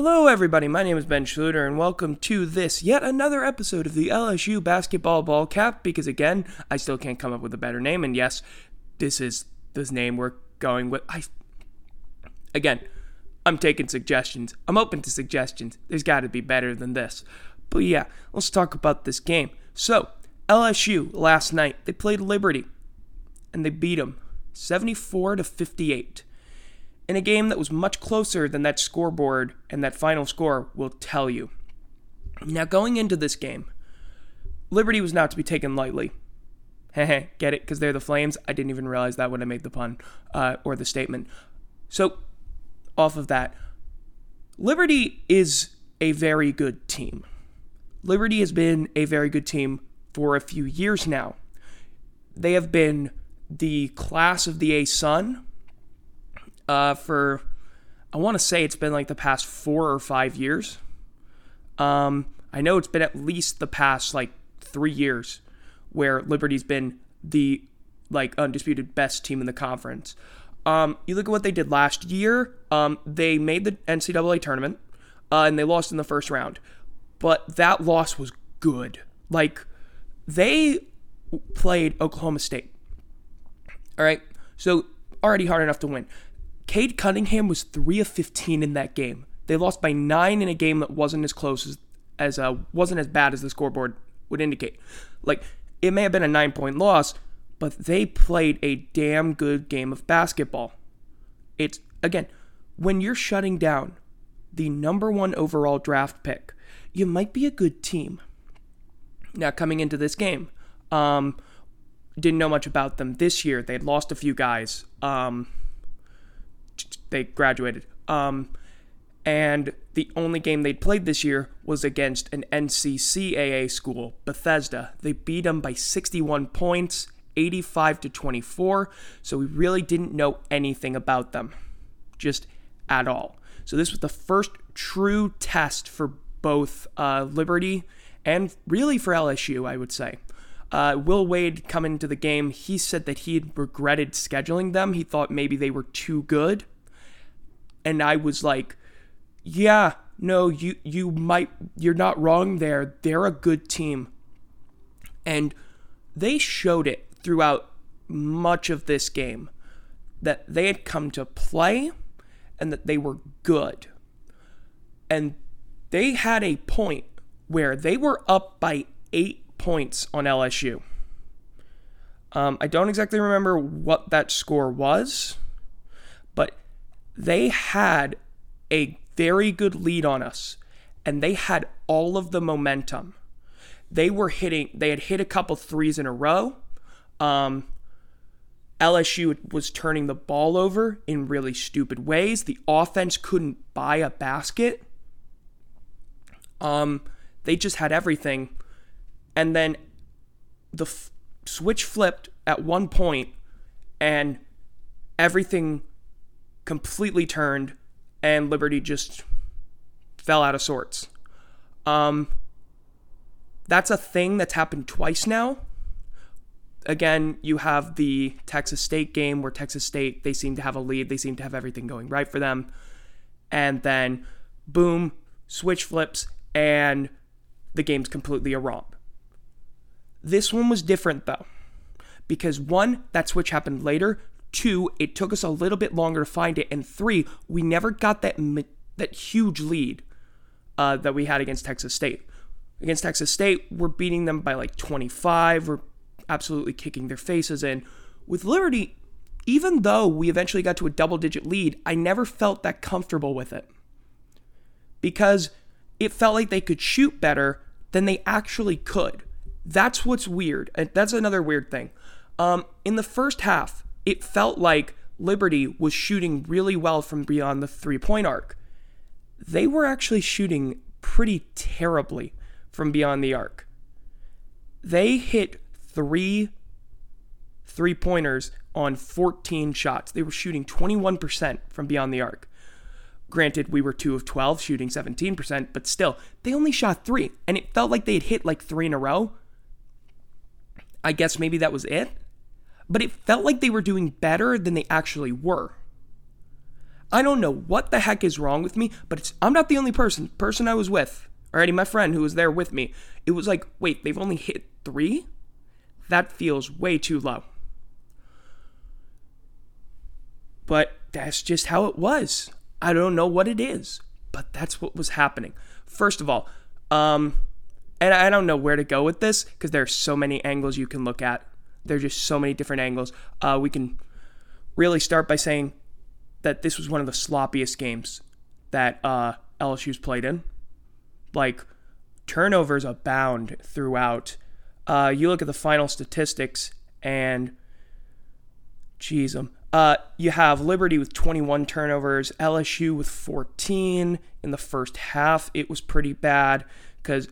Hello, everybody. My name is Ben Schluter, and welcome to this yet another episode of the LSU Basketball Ball Cap. Because again, I still can't come up with a better name, and yes, this is this name we're going with. I again, I'm taking suggestions. I'm open to suggestions. There's got to be better than this. But yeah, let's talk about this game. So LSU last night they played Liberty, and they beat them 74 to 58 in a game that was much closer than that scoreboard and that final score will tell you. Now, going into this game, Liberty was not to be taken lightly. Heh get it? Because they're the Flames. I didn't even realize that when I made the pun uh, or the statement. So, off of that, Liberty is a very good team. Liberty has been a very good team for a few years now. They have been the class of the ASUN uh, for I want to say it's been like the past four or five years. Um, I know it's been at least the past like three years where Liberty's been the like undisputed best team in the conference. Um, you look at what they did last year. Um, they made the NCAA tournament uh, and they lost in the first round, but that loss was good. Like they played Oklahoma State. All right, so already hard enough to win. Cade Cunningham was 3 of 15 in that game. They lost by 9 in a game that wasn't as close as, as uh, wasn't as bad as the scoreboard would indicate. Like it may have been a 9-point loss, but they played a damn good game of basketball. It's again, when you're shutting down the number 1 overall draft pick, you might be a good team. Now coming into this game, um, didn't know much about them this year. They had lost a few guys. Um, they graduated. Um, and the only game they'd played this year was against an NCCAA school, Bethesda. They beat them by 61 points, 85 to 24. So we really didn't know anything about them, just at all. So this was the first true test for both uh, Liberty and really for LSU, I would say. Uh, Will Wade coming into the game, he said that he had regretted scheduling them. He thought maybe they were too good and I was like, yeah, no, you you might you're not wrong there. They're a good team. And they showed it throughout much of this game that they had come to play and that they were good. And they had a point where they were up by eight points on LSU. Um, I don't exactly remember what that score was, they had a very good lead on us and they had all of the momentum. They were hitting, they had hit a couple threes in a row. Um, LSU was turning the ball over in really stupid ways. The offense couldn't buy a basket. Um, they just had everything. And then the f- switch flipped at one point and everything completely turned and Liberty just fell out of sorts. Um, that's a thing that's happened twice now. Again, you have the Texas State game where Texas State, they seem to have a lead. They seem to have everything going right for them. And then, boom, switch flips, and the game's completely a romp. This one was different, though, because one, that switch happened later. Two, it took us a little bit longer to find it, and three, we never got that that huge lead uh, that we had against Texas State. Against Texas State, we're beating them by like 25. We're absolutely kicking their faces in. With Liberty, even though we eventually got to a double digit lead, I never felt that comfortable with it because it felt like they could shoot better than they actually could. That's what's weird. That's another weird thing. Um, in the first half, it felt like Liberty was shooting really well from beyond the three point arc. They were actually shooting pretty terribly from beyond the arc. They hit three three pointers on 14 shots. They were shooting 21% from beyond the arc. Granted, we were 2 of 12, shooting 17%, but still, they only shot three, and it felt like they had hit like three in a row. I guess maybe that was it but it felt like they were doing better than they actually were. I don't know what the heck is wrong with me, but I'm not the only person. Person I was with, already my friend who was there with me, it was like, wait, they've only hit three? That feels way too low. But that's just how it was. I don't know what it is, but that's what was happening. First of all, um, and I don't know where to go with this because there are so many angles you can look at. There are just so many different angles. Uh, we can really start by saying that this was one of the sloppiest games that uh, LSU's played in. Like, turnovers abound throughout. Uh, you look at the final statistics, and geez, um, uh, you have Liberty with 21 turnovers, LSU with 14 in the first half. It was pretty bad because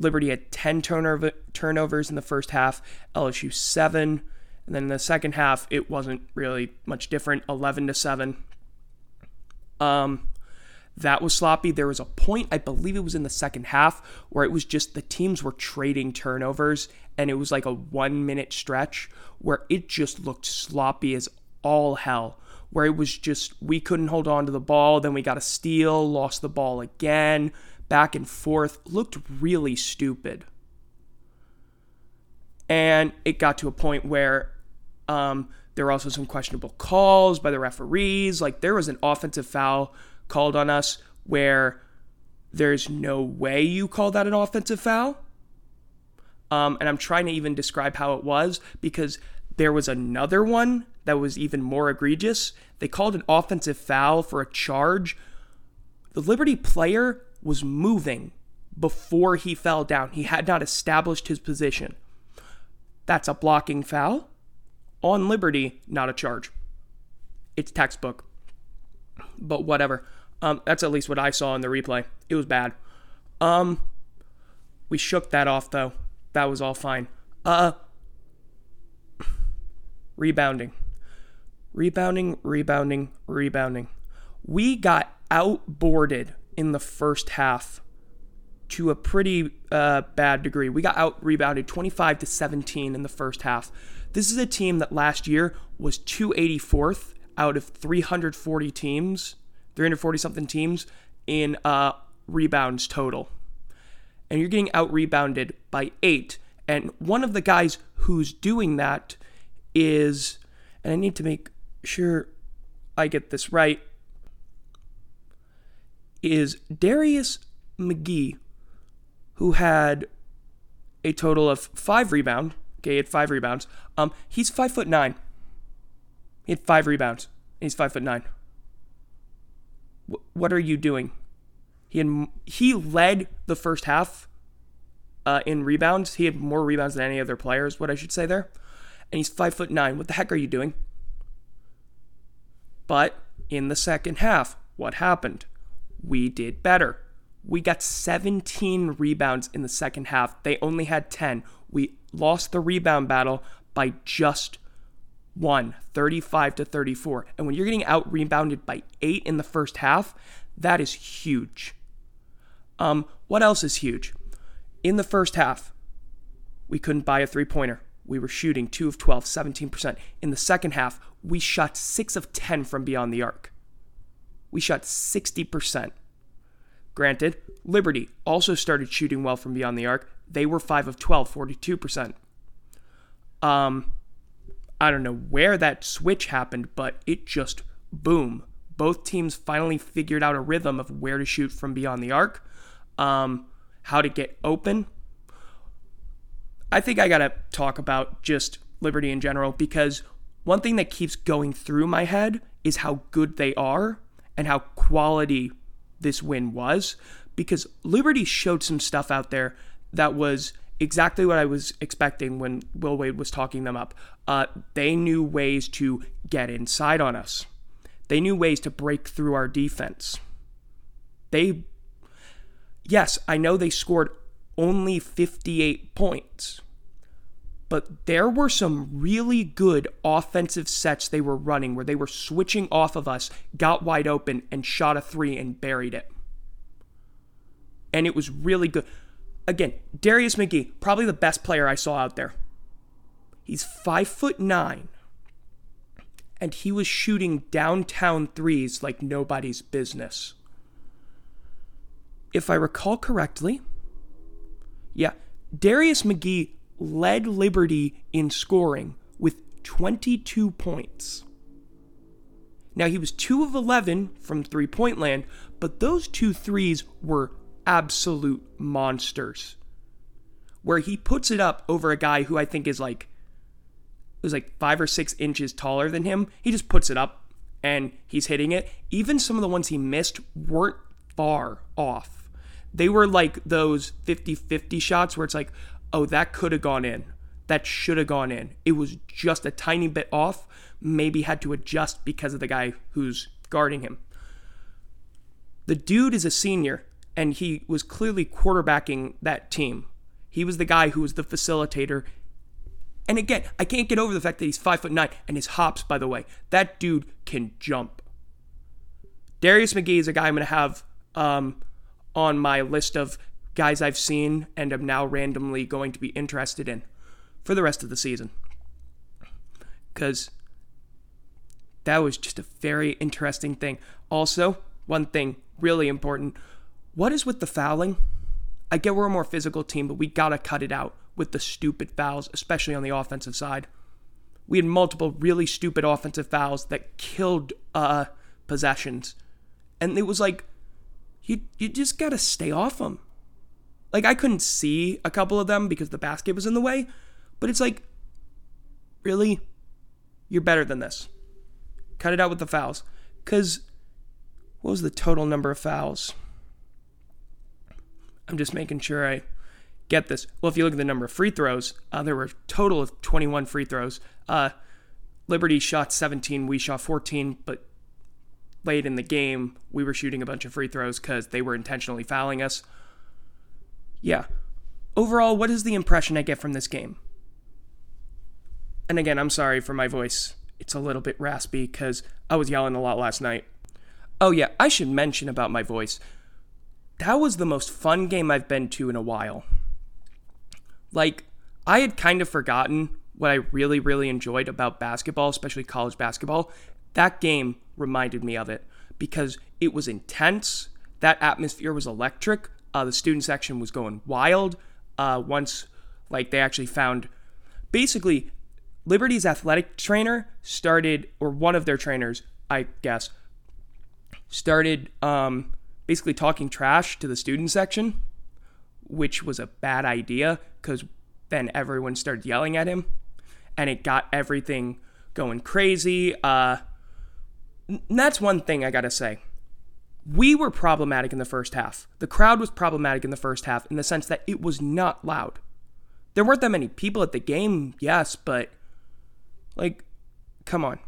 Liberty had 10 turnover, turnovers in the first half, LSU 7. And then in the second half, it wasn't really much different 11 to 7. Um, that was sloppy. There was a point, I believe it was in the second half, where it was just the teams were trading turnovers, and it was like a one minute stretch where it just looked sloppy as all hell. Where it was just, we couldn't hold on to the ball, then we got a steal, lost the ball again, back and forth, looked really stupid. And it got to a point where um, there were also some questionable calls by the referees. Like there was an offensive foul called on us where there's no way you call that an offensive foul. Um, and I'm trying to even describe how it was because there was another one that was even more egregious. They called an offensive foul for a charge. The Liberty player was moving before he fell down. He had not established his position. That's a blocking foul. On Liberty, not a charge. It's textbook. But whatever. Um, that's at least what I saw in the replay. It was bad. Um, we shook that off though. That was all fine. Uh, rebounding, rebounding, rebounding, rebounding. We got outboarded in the first half to a pretty uh, bad degree. We got out rebounded 25 to 17 in the first half. This is a team that last year was 284th out of 340 teams 340 something teams in uh, rebounds total. And you're getting out rebounded by eight. And one of the guys who's doing that is, and I need to make sure I get this right, is Darius McGhee, who had a total of five rebounds. Okay, he had five rebounds. Um, he's five foot nine. He had five rebounds. He's five foot nine what are you doing? He had, he led the first half uh, in rebounds. He had more rebounds than any other players. What I should say there, and he's five foot nine. What the heck are you doing? But in the second half, what happened? We did better. We got 17 rebounds in the second half. They only had 10. We lost the rebound battle by just one, 35 to 34. And when you're getting out rebounded by eight in the first half, that is huge. Um, what else is huge? In the first half, we couldn't buy a three pointer. We were shooting 2 of 12, 17%. In the second half, we shot 6 of 10 from beyond the arc. We shot 60%. Granted, Liberty also started shooting well from beyond the arc. They were 5 of 12, 42%. Um, I don't know where that switch happened, but it just boom. Both teams finally figured out a rhythm of where to shoot from beyond the arc, um, how to get open. I think I got to talk about just Liberty in general because one thing that keeps going through my head is how good they are and how quality this win was because Liberty showed some stuff out there that was exactly what I was expecting when Will Wade was talking them up. Uh, they knew ways to get inside on us. They knew ways to break through our defense. They, yes, I know they scored only 58 points, but there were some really good offensive sets they were running where they were switching off of us, got wide open, and shot a three and buried it. And it was really good again, Darius McGhee, probably the best player I saw out there. He's five foot nine, and he was shooting downtown threes like nobody's business. If I recall correctly, yeah, Darius McGhee led Liberty in scoring with 22 points. Now, he was 2 of 11 from three point land, but those two threes were absolute monsters. Where he puts it up over a guy who I think is like it was like five or six inches taller than him. He just puts it up and he's hitting it. Even some of the ones he missed weren't far off. They were like those 50 50 shots where it's like, oh, that could have gone in. That should have gone in. It was just a tiny bit off. Maybe had to adjust because of the guy who's guarding him. The dude is a senior, and he was clearly quarterbacking that team. He was the guy who was the facilitator. And again, I can't get over the fact that he's five foot nine and his hops, by the way. That dude can jump. Darius McGhee is a guy I'm going to have um, on my list of guys I've seen and am now randomly going to be interested in for the rest of the season. Because that was just a very interesting thing. Also, one thing really important what is with the fouling? I get we're a more physical team, but we got to cut it out with the stupid fouls, especially on the offensive side. We had multiple really stupid offensive fouls that killed uh, possessions. And it was like, you, you just got to stay off them. Like, I couldn't see a couple of them because the basket was in the way, but it's like, really? You're better than this. Cut it out with the fouls. Because what was the total number of fouls? I'm just making sure I get this. Well, if you look at the number of free throws, uh, there were a total of 21 free throws. Uh, Liberty shot 17, we shot 14, but late in the game, we were shooting a bunch of free throws because they were intentionally fouling us. Yeah. Overall, what is the impression I get from this game? And again, I'm sorry for my voice. It's a little bit raspy because I was yelling a lot last night. Oh, yeah, I should mention about my voice. That was the most fun game I've been to in a while. Like, I had kind of forgotten what I really, really enjoyed about basketball, especially college basketball. That game reminded me of it because it was intense. That atmosphere was electric. Uh, the student section was going wild. Uh, once, like, they actually found basically Liberty's athletic trainer started, or one of their trainers, I guess, started um, basically talking trash to the student section, which was a bad idea because then everyone started yelling at him and it got everything going crazy. Uh, that's one thing I gotta say. We were problematic in the first half. The crowd was problematic in the first half in the sense that it was not loud. There weren't that many people at the game, yes, but like, come on.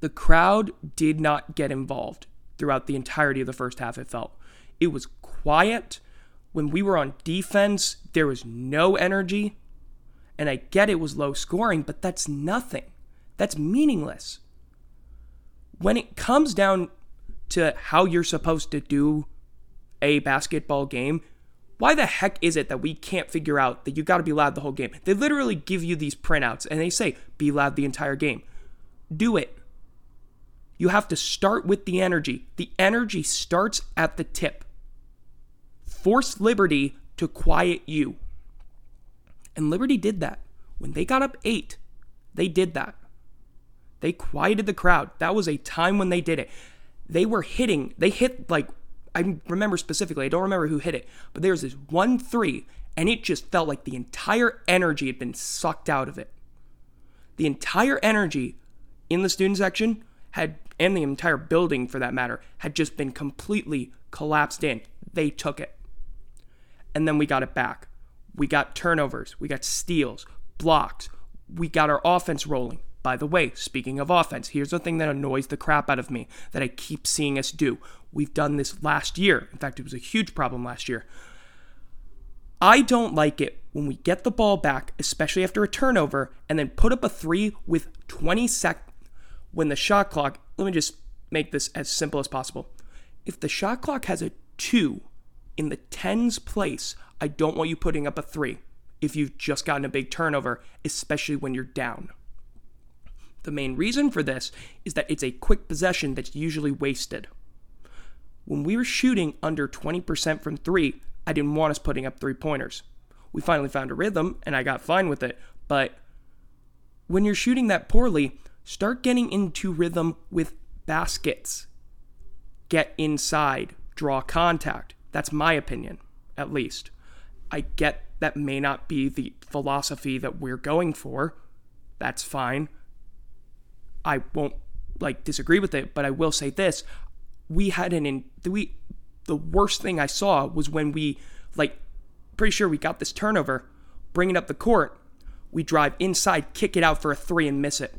The crowd did not get involved throughout the entirety of the first half, it felt. It was quiet. When we were on defense, there was no energy. And I get it was low scoring, but that's nothing. That's meaningless. When it comes down to how you're supposed to do a basketball game, why the heck is it that we can't figure out that you got to be loud the whole game? They literally give you these printouts and they say, be loud the entire game. Do it. You have to start with the energy. The energy starts at the tip. Force Liberty to quiet you. And Liberty did that. When they got up eight, they did that. They quieted the crowd. That was a time when they did it. They were hitting, they hit like I remember specifically, I don't remember who hit it, but there was this one three, and it just felt like the entire energy had been sucked out of it. The entire energy in the student section had, and the entire building for that matter, had just been completely collapsed in. They took it. And then we got it back. We got turnovers, we got steals, blocks, we got our offense rolling. By the way, speaking of offense, here's the thing that annoys the crap out of me that I keep seeing us do. We've done this last year. In fact, it was a huge problem last year. I don't like it when we get the ball back, especially after a turnover, and then put up a three with 20 sec when the shot clock, let me just make this as simple as possible. If the shot clock has a two in the tens place, I don't want you putting up a three if you've just gotten a big turnover, especially when you're down The main reason for this is that it's a quick possession that's usually wasted. When we were shooting under 20% from three, I didn't want us putting up three pointers. We finally found a rhythm and I got fine with it, but when you're shooting that poorly, start getting into rhythm with baskets. Get inside, draw contact. That's my opinion, at least. I get that may not be the philosophy that we're going for. That's fine. I won't like disagree with it, but I will say this. We had an in we the worst thing I saw was when we like pretty sure we got this turnover, bring it up the court, we drive inside, kick it out for a 3 and miss it.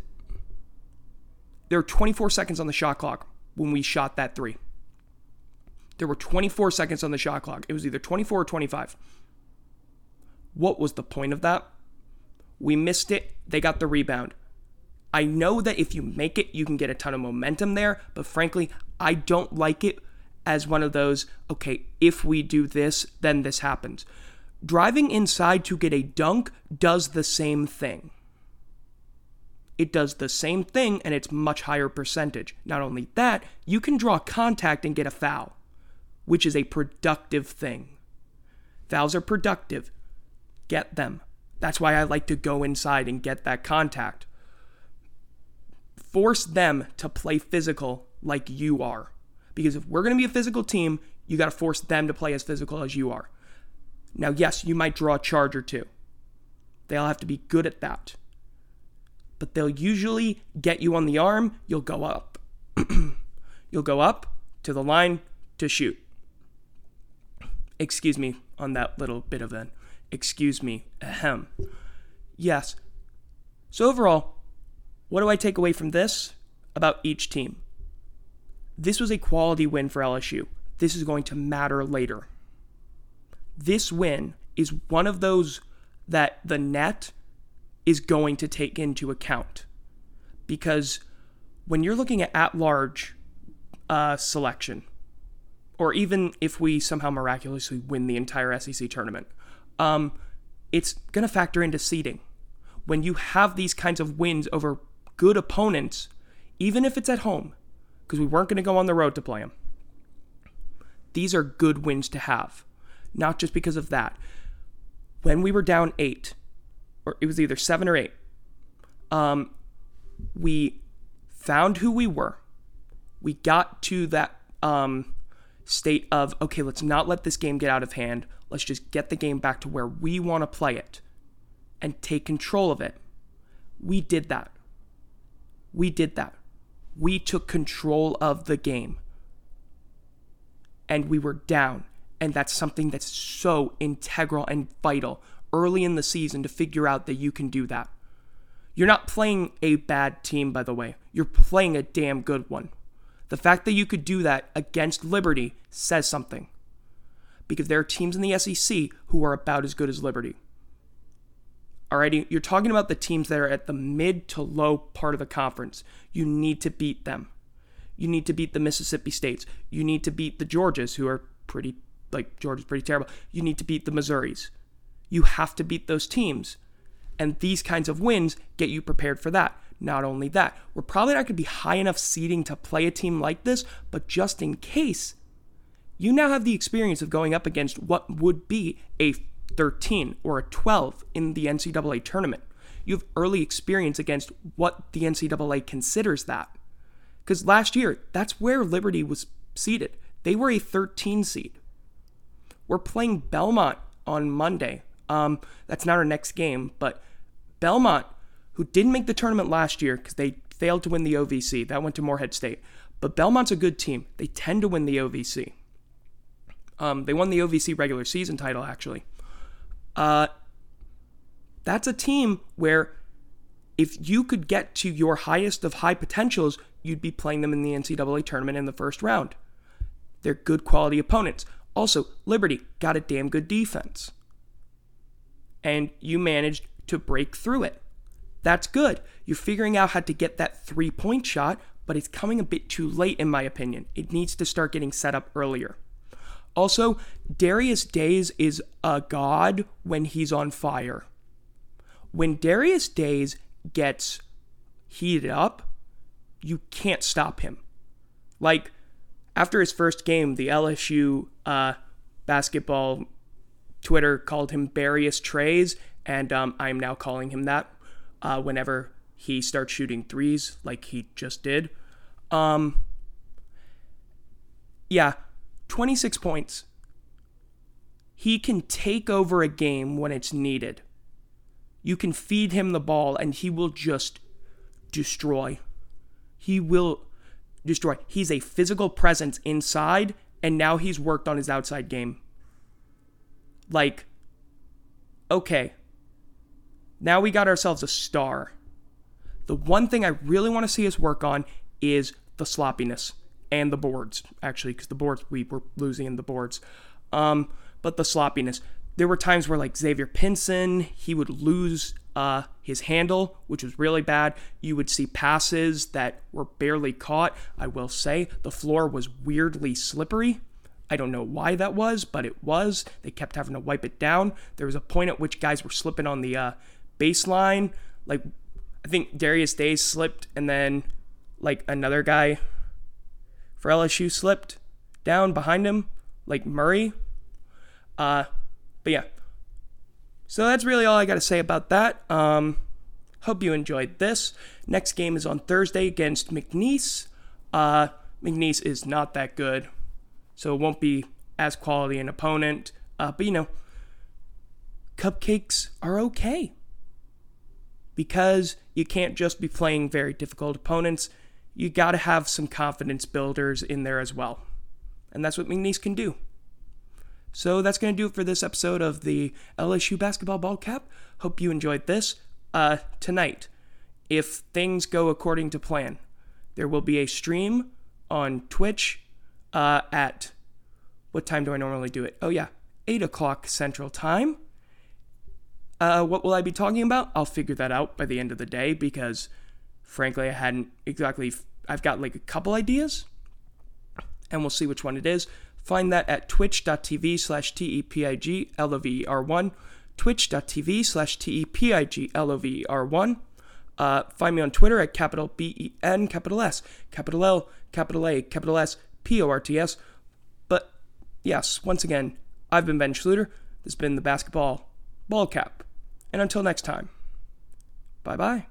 There were 24 seconds on the shot clock when we shot that 3. There were 24 seconds on the shot clock. It was either 24 or 25. What was the point of that? We missed it. They got the rebound. I know that if you make it, you can get a ton of momentum there, but frankly, I don't like it as one of those, okay, if we do this, then this happens. Driving inside to get a dunk does the same thing. It does the same thing and it's much higher percentage. Not only that, you can draw contact and get a foul, which is a productive thing. Fouls are productive. Get them. That's why I like to go inside and get that contact. Force them to play physical like you are. Because if we're going to be a physical team, you got to force them to play as physical as you are. Now, yes, you might draw a charge or two. They'll have to be good at that. But they'll usually get you on the arm, you'll go up. you'll go up to the line to shoot. Excuse me on that little bit of an excuse me, ahem. Yes. So, overall, what do I take away from this about each team? This was a quality win for LSU. This is going to matter later. This win is one of those that the NET is going to take into account because when you're looking at at large uh, selection, or even if we somehow miraculously win the entire SEC tournament, um, it's going to factor into seeding. When you have these kinds of wins over good opponents, even if it's at home, because we weren't going to go on the road to play them. These are good wins to have, not just because of that. When we were down eight, or it was either seven or eight, um, we found who we were. We got to that um, state of, okay, let's not let this game get out of hand. Let's just get the game back to where we want to play it and take control of it. We did that. We did that we took control of the game and we were down. And that's something that's so integral and vital early in the season to figure out that you can do that. You're not playing a bad team, by the way. You're playing a damn good one. The fact that you could do that against Liberty says something. Because there are teams in the SEC who are about as good as Liberty. Alrighty, you're talking about the teams that are at the mid to low part of the conference. You need to beat them. You need to beat the Mississippi States. You need to beat the Georgias, who are pretty, like, Georgia's pretty terrible. You need to beat the Missouris. You have to beat those teams. And these kinds of wins get you prepared for that. Not only that, we're probably not going to be high enough seeding to play a team like this, but just in case, you now have the experience of going up against what would be a 13 or a 12 in the NCAA tournament. You have early experience against what the NCAA considers that. Because last year, that's where Liberty was seeded. They were a 13 seed. We're playing Belmont on Monday. Um, that's not our next game, but Belmont, who didn't make the tournament last year because they failed to win the OVC, that went to Morehead State. But Belmont's a good team. They tend to win the OVC. Um, they won the OVC regular season title, actually. Uh, that's a team where if you could get to your highest of high potentials, you'd be playing them in the NCAA tournament in the first round. They're good quality opponents. Also, Liberty got a damn good defense. And you managed to break through it. That's good. You're figuring out how to get that three point shot, but it's coming a bit too late, in my opinion. It needs to start getting set up earlier. Also, Darius Days is a god when he's on fire. When Darius Days gets heated up, you can't stop him. Like, after his first game, the LSU uh, basketball Twitter called him Barius Trays, and um, I'm now calling him that uh, whenever he starts shooting threes, like he just did. Um, yeah, 26 points. He can take over a game when it's needed. You can feed him the ball and he will just destroy. He will destroy. He's a physical presence inside, and now he's worked on his outside game. Like, okay, now we got ourselves a star. The one thing I really want to see us work on is the sloppiness and the boards, actually, because the boards, we were losing in the boards. Um, but the sloppiness. There were times where, like Xavier Pinson, he would lose uh, his handle, which was really bad. You would see passes that were barely caught. I will say the floor was weirdly slippery. I don't know why that was, but it was. They kept having to wipe it down. There was a point at which guys were slipping on the uh, baseline. Like, I think Darius Days slipped, and then, like, another guy for LSU slipped down behind him, like Murray. Uh, but yeah, so that's really all I got to say about that. Um, hope you enjoyed this. Next game is on Thursday against McNeese. Uh, McNeese is not that good, so it won't be as quality an opponent. Uh, but you know, cupcakes are okay because you can't just be playing very difficult opponents. You got to have some confidence builders in there as well. And that's what McNeese can do. So that's going to do it for this episode of the LSU Basketball Ball Cap. Hope you enjoyed this. Uh, tonight, if things go according to plan, there will be a stream on Twitch uh, at what time do I normally do it? Oh, yeah, 8 o'clock Central Time. Uh, what will I be talking about? I'll figure that out by the end of the day because, frankly, I hadn't exactly. I've got like a couple ideas, and we'll see which one it is. Find that at twitch.tv slash TEPIGLOVER1, twitch.tv slash TEPIGLOVER1. Uh, find me on Twitter at capital B E N, capital S, capital L, capital A, capital S, P O R T S. But yes, once again, I've been Ben Schluter. This has been the basketball ball cap. And until next time, bye bye.